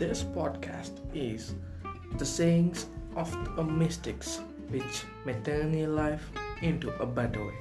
This podcast is the sayings of the mystics which may turn your life into a better way.